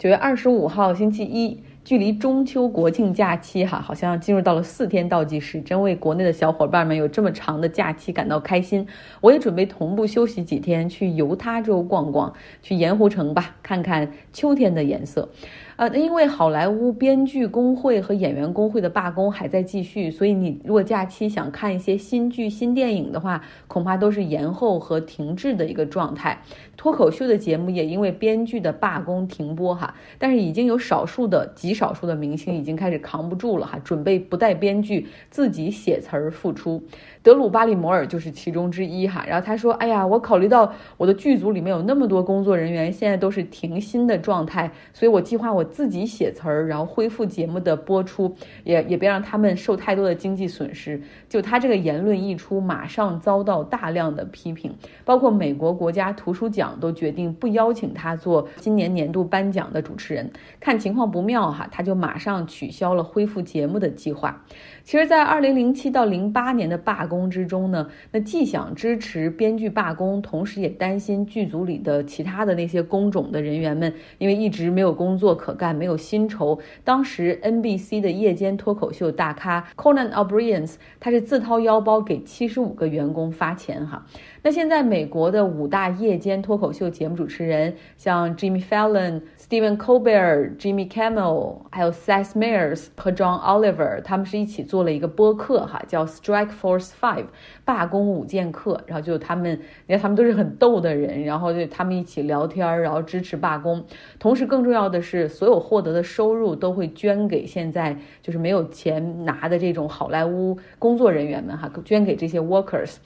九月二十五号星期一。距离中秋国庆假期哈，好像进入到了四天倒计时，真为国内的小伙伴们有这么长的假期感到开心。我也准备同步休息几天，去犹他州逛逛，去盐湖城吧，看看秋天的颜色。呃，因为好莱坞编剧工会和演员工会的罢工还在继续，所以你如果假期想看一些新剧、新电影的话，恐怕都是延后和停滞的一个状态。脱口秀的节目也因为编剧的罢工停播哈，但是已经有少数的极少数的明星已经开始扛不住了哈，准备不带编剧自己写词儿复出。德鲁·巴里摩尔就是其中之一哈，然后他说：“哎呀，我考虑到我的剧组里面有那么多工作人员，现在都是停薪的状态，所以我计划我自己写词儿，然后恢复节目的播出，也也别让他们受太多的经济损失。”就他这个言论一出，马上遭到大量的批评，包括美国国家图书奖都决定不邀请他做今年年度颁奖的主持人，看情况不妙哈，他就马上取消了恢复节目的计划。其实，在二零零七到零八年的罢工之中呢，那既想支持编剧罢工，同时也担心剧组里的其他的那些工种的人员们，因为一直没有工作可干，没有薪酬。当时 NBC 的夜间脱口秀大咖 Conan O'Brien，他是自掏腰包给七十五个员工发钱哈。那现在美国的五大夜间脱口秀节目主持人，像 Jimmy Fallon、Stephen Colbert、Jimmy Kimmel，还有 Seth Meyers 和 John Oliver，他们是一起做了一个播客哈，叫 Strike Force Five 罢工五剑客。然后就他们，你看他们都是很逗的人，然后就他们一起聊天，然后支持罢工。同时更重要的是，所有获得的收入都会捐给现在就是没有钱拿的这种好莱坞工作人员们哈，捐给这些 workers。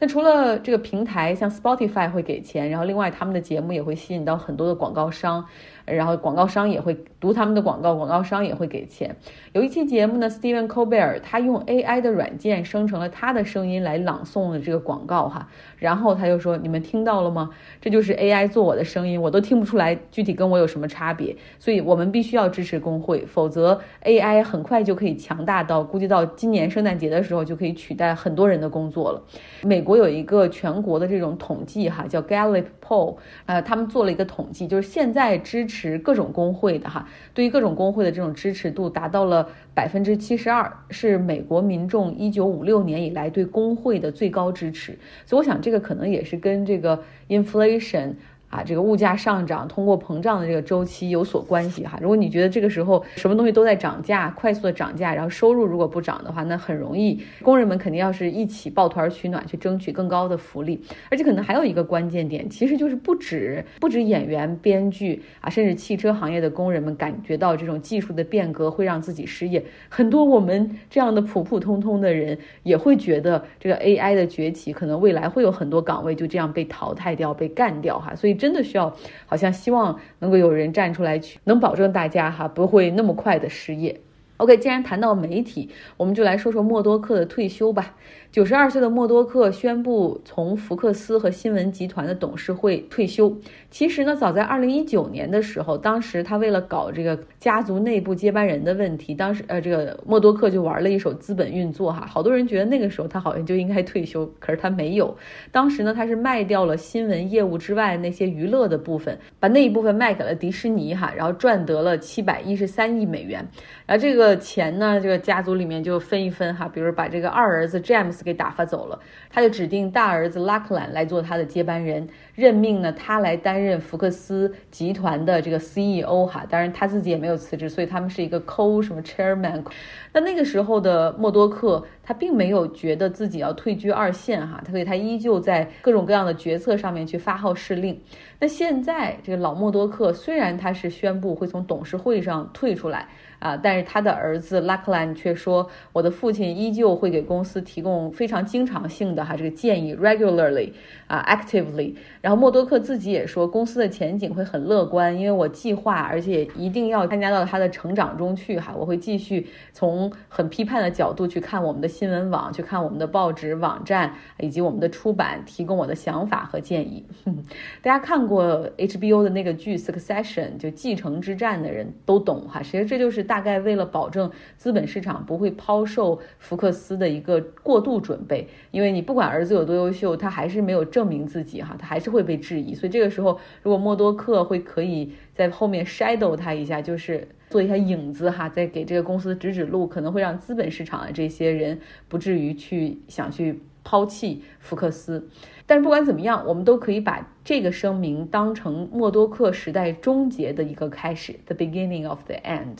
那除了这个平台，像 Spotify 会给钱，然后另外他们的节目也会吸引到很多的广告商。然后广告商也会读他们的广告，广告商也会给钱。有一期节目呢，Steven Colbert 他用 AI 的软件生成了他的声音来朗诵了这个广告哈，然后他就说：“你们听到了吗？这就是 AI 做我的声音，我都听不出来具体跟我有什么差别。所以我们必须要支持工会，否则 AI 很快就可以强大到估计到今年圣诞节的时候就可以取代很多人的工作了。”美国我有一个全国的这种统计哈，叫 Gallup Poll，呃，他们做了一个统计，就是现在支持。持各种工会的哈，对于各种工会的这种支持度达到了百分之七十二，是美国民众一九五六年以来对工会的最高支持。所以我想这个可能也是跟这个 inflation。啊，这个物价上涨，通货膨胀的这个周期有所关系哈。如果你觉得这个时候什么东西都在涨价，快速的涨价，然后收入如果不涨的话，那很容易工人们肯定要是一起抱团取暖，去争取更高的福利。而且可能还有一个关键点，其实就是不止不止演员、编剧啊，甚至汽车行业的工人们感觉到这种技术的变革会让自己失业，很多我们这样的普普通通的人也会觉得这个 AI 的崛起，可能未来会有很多岗位就这样被淘汰掉、被干掉哈。所以。真的需要，好像希望能够有人站出来去，能保证大家哈不会那么快的失业。OK，既然谈到媒体，我们就来说说默多克的退休吧。九十二岁的默多克宣布从福克斯和新闻集团的董事会退休。其实呢，早在二零一九年的时候，当时他为了搞这个家族内部接班人的问题，当时呃，这个默多克就玩了一手资本运作哈。好多人觉得那个时候他好像就应该退休，可是他没有。当时呢，他是卖掉了新闻业务之外那些娱乐的部分，把那一部分卖给了迪士尼哈，然后赚得了七百一十三亿美元。然后这个钱呢，这个家族里面就分一分哈，比如把这个二儿子詹姆斯给打发走了，他就指定大儿子拉克兰来做他的接班人，任命呢他来担任福克斯集团的这个 CEO 哈，当然他自己也没有辞职，所以他们是一个 co 什么 chairman。那那个时候的默多克，他并没有觉得自己要退居二线哈，所以他依旧在各种各样的决策上面去发号施令。那现在这个老默多克虽然他是宣布会从董事会上退出来。啊！但是他的儿子拉克兰却说：“我的父亲依旧会给公司提供非常经常性的哈这个建议，regularly 啊，actively。”然后默多克自己也说，公司的前景会很乐观，因为我计划，而且一定要参加到他的成长中去哈。我会继续从很批判的角度去看我们的新闻网，去看我们的报纸网站以及我们的出版，提供我的想法和建议。哼 大家看过 HBO 的那个剧《Succession》就继承之战的人都懂哈，其实这就是。大概为了保证资本市场不会抛售福克斯的一个过度准备。因为你不管儿子有多优秀，他还是没有证明自己哈，他还是会被质疑。所以这个时候，如果默多克会可以在后面 shadow 他一下，就是做一下影子哈，再给这个公司指指路，可能会让资本市场的这些人不至于去想去抛弃福克斯。但是不管怎么样，我们都可以把这个声明当成默多克时代终结的一个开始，the beginning of the end。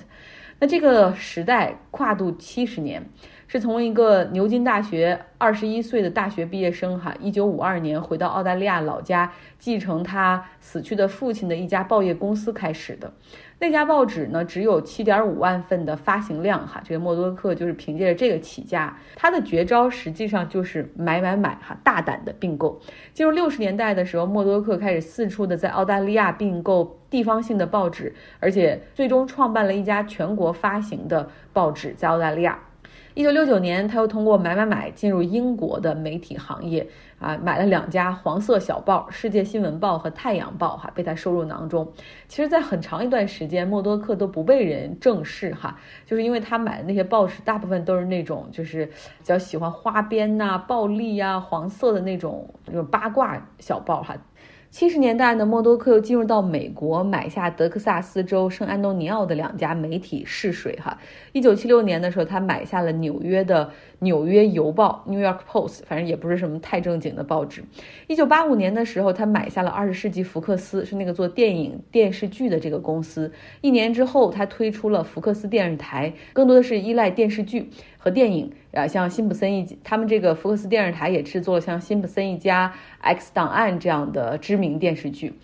那这个时代跨度七十年，是从一个牛津大学二十一岁的大学毕业生哈，一九五二年回到澳大利亚老家，继承他死去的父亲的一家报业公司开始的。那家报纸呢，只有七点五万份的发行量，哈，这个默多克就是凭借着这个起家。他的绝招实际上就是买买买，哈，大胆的并购。进入六十年代的时候，默多克开始四处的在澳大利亚并购地方性的报纸，而且最终创办了一家全国发行的报纸，在澳大利亚。一九六九年，他又通过买买买进入英国的媒体行业，啊，买了两家黄色小报《世界新闻报》和《太阳报》，哈，被他收入囊中。其实，在很长一段时间，默多克都不被人正视，哈，就是因为他买的那些报纸大部分都是那种就是比较喜欢花边呐、暴力呀、黄色的那种那种八卦小报，哈。七十年代呢，默多克又进入到美国，买下德克萨斯州圣安东尼奥的两家媒体试水。哈，一九七六年的时候，他买下了纽约的《纽约邮报》（New York Post），反正也不是什么太正经的报纸。一九八五年的时候，他买下了二十世纪福克斯，是那个做电影电视剧的这个公司。一年之后，他推出了福克斯电视台，更多的是依赖电视剧。和电影啊，像辛普森一，他们这个福克斯电视台也制作了像辛普森一家、X 档案这样的知名电视剧。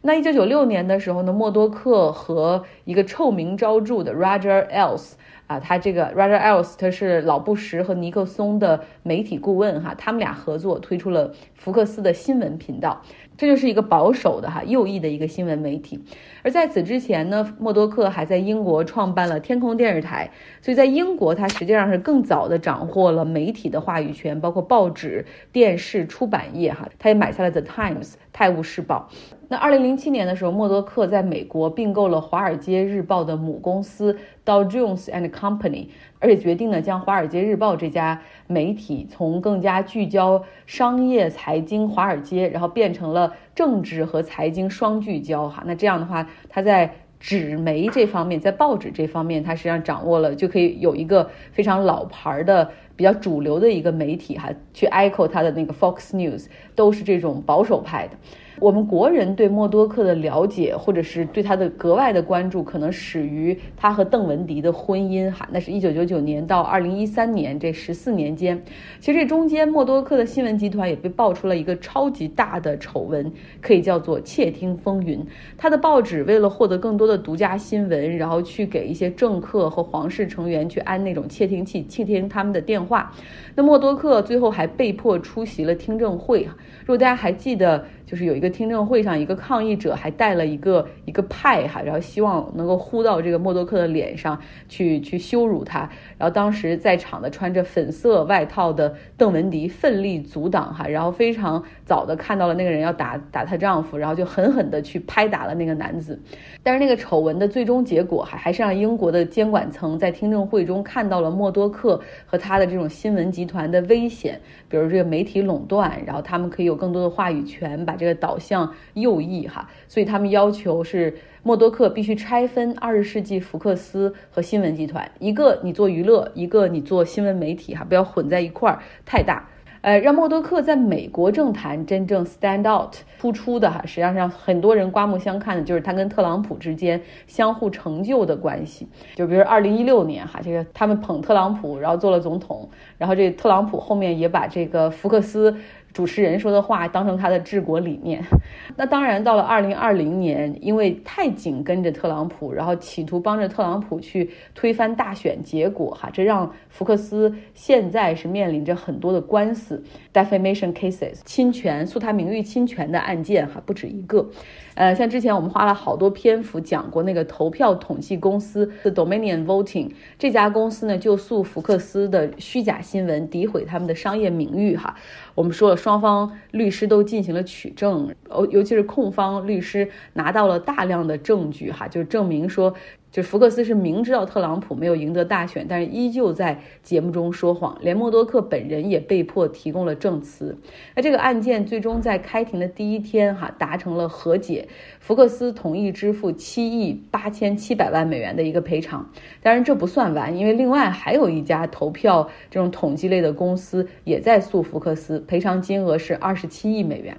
那一九九六年的时候呢，默多克和一个臭名昭著的 Roger Ailes 啊，他这个 Roger Ailes 他是老布什和尼克松的媒体顾问哈，他们俩合作推出了福克斯的新闻频道。这就是一个保守的哈右翼的一个新闻媒体，而在此之前呢，默多克还在英国创办了天空电视台，所以在英国他实际上是更早的掌握了媒体的话语权，包括报纸、电视、出版业哈，他也买下了 The Times 泰晤士报。那二零零七年的时候，默多克在美国并购了《华尔街日报》的母公司到 Jones and Company。而且决定呢，将《华尔街日报》这家媒体从更加聚焦商业、财经、华尔街，然后变成了政治和财经双聚焦。哈，那这样的话，它在纸媒这方面，在报纸这方面，它实际上掌握了，就可以有一个非常老牌的、比较主流的一个媒体，哈，去 echo 他的那个 Fox News，都是这种保守派的。我们国人对默多克的了解，或者是对他的格外的关注，可能始于他和邓文迪的婚姻。哈，那是一九九九年到二零一三年这十四年间，其实这中间默多克的新闻集团也被爆出了一个超级大的丑闻，可以叫做窃听风云。他的报纸为了获得更多的独家新闻，然后去给一些政客和皇室成员去安那种窃听器，窃听他们的电话。那默多克最后还被迫出席了听证会。如果大家还记得。就是有一个听证会上，一个抗议者还带了一个一个派哈，然后希望能够呼到这个默多克的脸上去，去羞辱他。然后当时在场的穿着粉色外套的邓文迪奋力阻挡哈，然后非常早的看到了那个人要打打她丈夫，然后就狠狠的去拍打了那个男子。但是那个丑闻的最终结果还还是让英国的监管层在听证会中看到了默多克和他的这种新闻集团的危险，比如这个媒体垄断，然后他们可以有更多的话语权，把。这个导向右翼哈，所以他们要求是默多克必须拆分二十世纪福克斯和新闻集团，一个你做娱乐，一个你做新闻媒体哈，不要混在一块儿太大。呃，让默多克在美国政坛真正 stand out 突出的哈，实际上让很多人刮目相看的就是他跟特朗普之间相互成就的关系。就比如二零一六年哈，这个他们捧特朗普，然后做了总统，然后这特朗普后面也把这个福克斯。主持人说的话当成他的治国理念，那当然到了二零二零年，因为太紧跟着特朗普，然后企图帮着特朗普去推翻大选结果，哈，这让福克斯现在是面临着很多的官司，defamation cases，侵权诉他名誉侵权的案件，哈，不止一个。呃，像之前我们花了好多篇幅讲过那个投票统计公司 The Dominion Voting 这家公司呢，就诉福克斯的虚假新闻，诋毁他们的商业名誉，哈。我们说了，双方律师都进行了取证，哦，尤其是控方律师拿到了大量的证据，哈，就证明说。就福克斯是明知道特朗普没有赢得大选，但是依旧在节目中说谎，连默多克本人也被迫提供了证词。那这个案件最终在开庭的第一天，哈达成了和解，福克斯同意支付七亿八千七百万美元的一个赔偿。当然这不算完，因为另外还有一家投票这种统计类的公司也在诉福克斯，赔偿金额是二十七亿美元。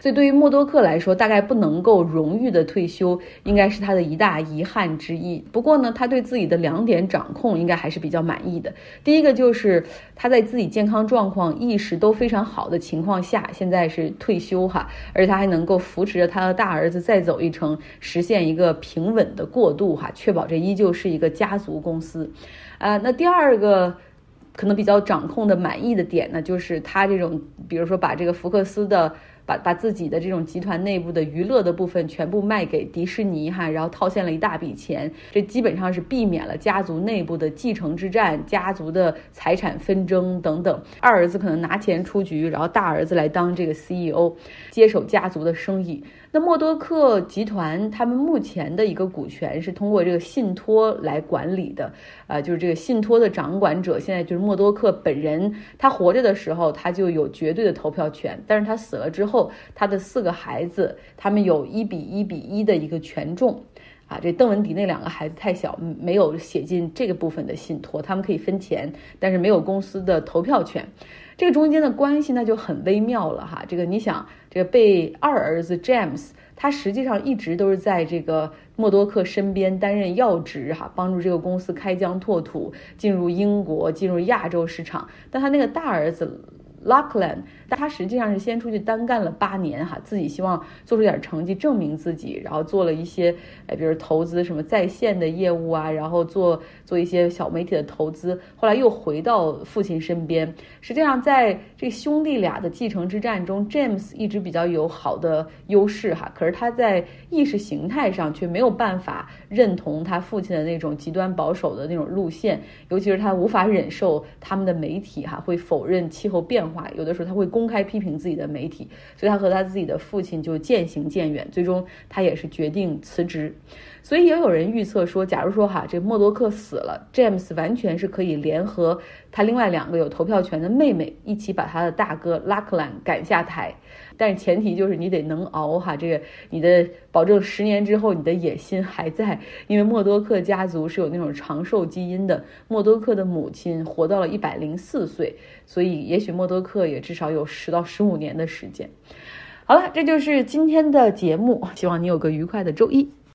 所以，对于默多克来说，大概不能够荣誉的退休，应该是他的一大遗憾之一。不过呢，他对自己的两点掌控应该还是比较满意的。第一个就是他在自己健康状况、意识都非常好的情况下，现在是退休哈，而且他还能够扶持着他的大儿子再走一程，实现一个平稳的过渡哈，确保这依旧是一个家族公司。啊，那第二个可能比较掌控的满意的点呢，就是他这种，比如说把这个福克斯的。把把自己的这种集团内部的娱乐的部分全部卖给迪士尼哈，然后套现了一大笔钱，这基本上是避免了家族内部的继承之战、家族的财产纷争等等。二儿子可能拿钱出局，然后大儿子来当这个 CEO，接手家族的生意。那默多克集团他们目前的一个股权是通过这个信托来管理的，啊，就是这个信托的掌管者现在就是默多克本人。他活着的时候他就有绝对的投票权，但是他死了之后，他的四个孩子他们有一比一比一的一个权重，啊，这邓文迪那两个孩子太小，没有写进这个部分的信托，他们可以分钱，但是没有公司的投票权。这个中间的关系那就很微妙了哈。这个你想，这个被二儿子 James，他实际上一直都是在这个默多克身边担任要职哈，帮助这个公司开疆拓土，进入英国，进入亚洲市场。但他那个大儿子。Luckland，但他实际上是先出去单干了八年哈，自己希望做出点成绩证明自己，然后做了一些，哎，比如投资什么在线的业务啊，然后做做一些小媒体的投资，后来又回到父亲身边。实际上，在这兄弟俩的继承之战中，James 一直比较有好的优势哈，可是他在意识形态上却没有办法认同他父亲的那种极端保守的那种路线，尤其是他无法忍受他们的媒体哈会否认气候变化有的时候他会公开批评自己的媒体，所以他和他自己的父亲就渐行渐远，最终他也是决定辞职。所以也有人预测说，假如说哈这默多克死了，James 完全是可以联合他另外两个有投票权的妹妹一起把他的大哥拉克兰赶下台。但是前提就是你得能熬哈，这个你的保证十年之后你的野心还在，因为默多克家族是有那种长寿基因的。默多克的母亲活到了一百零四岁，所以也许默多克也至少有十到十五年的时间。好了，这就是今天的节目，希望你有个愉快的周一。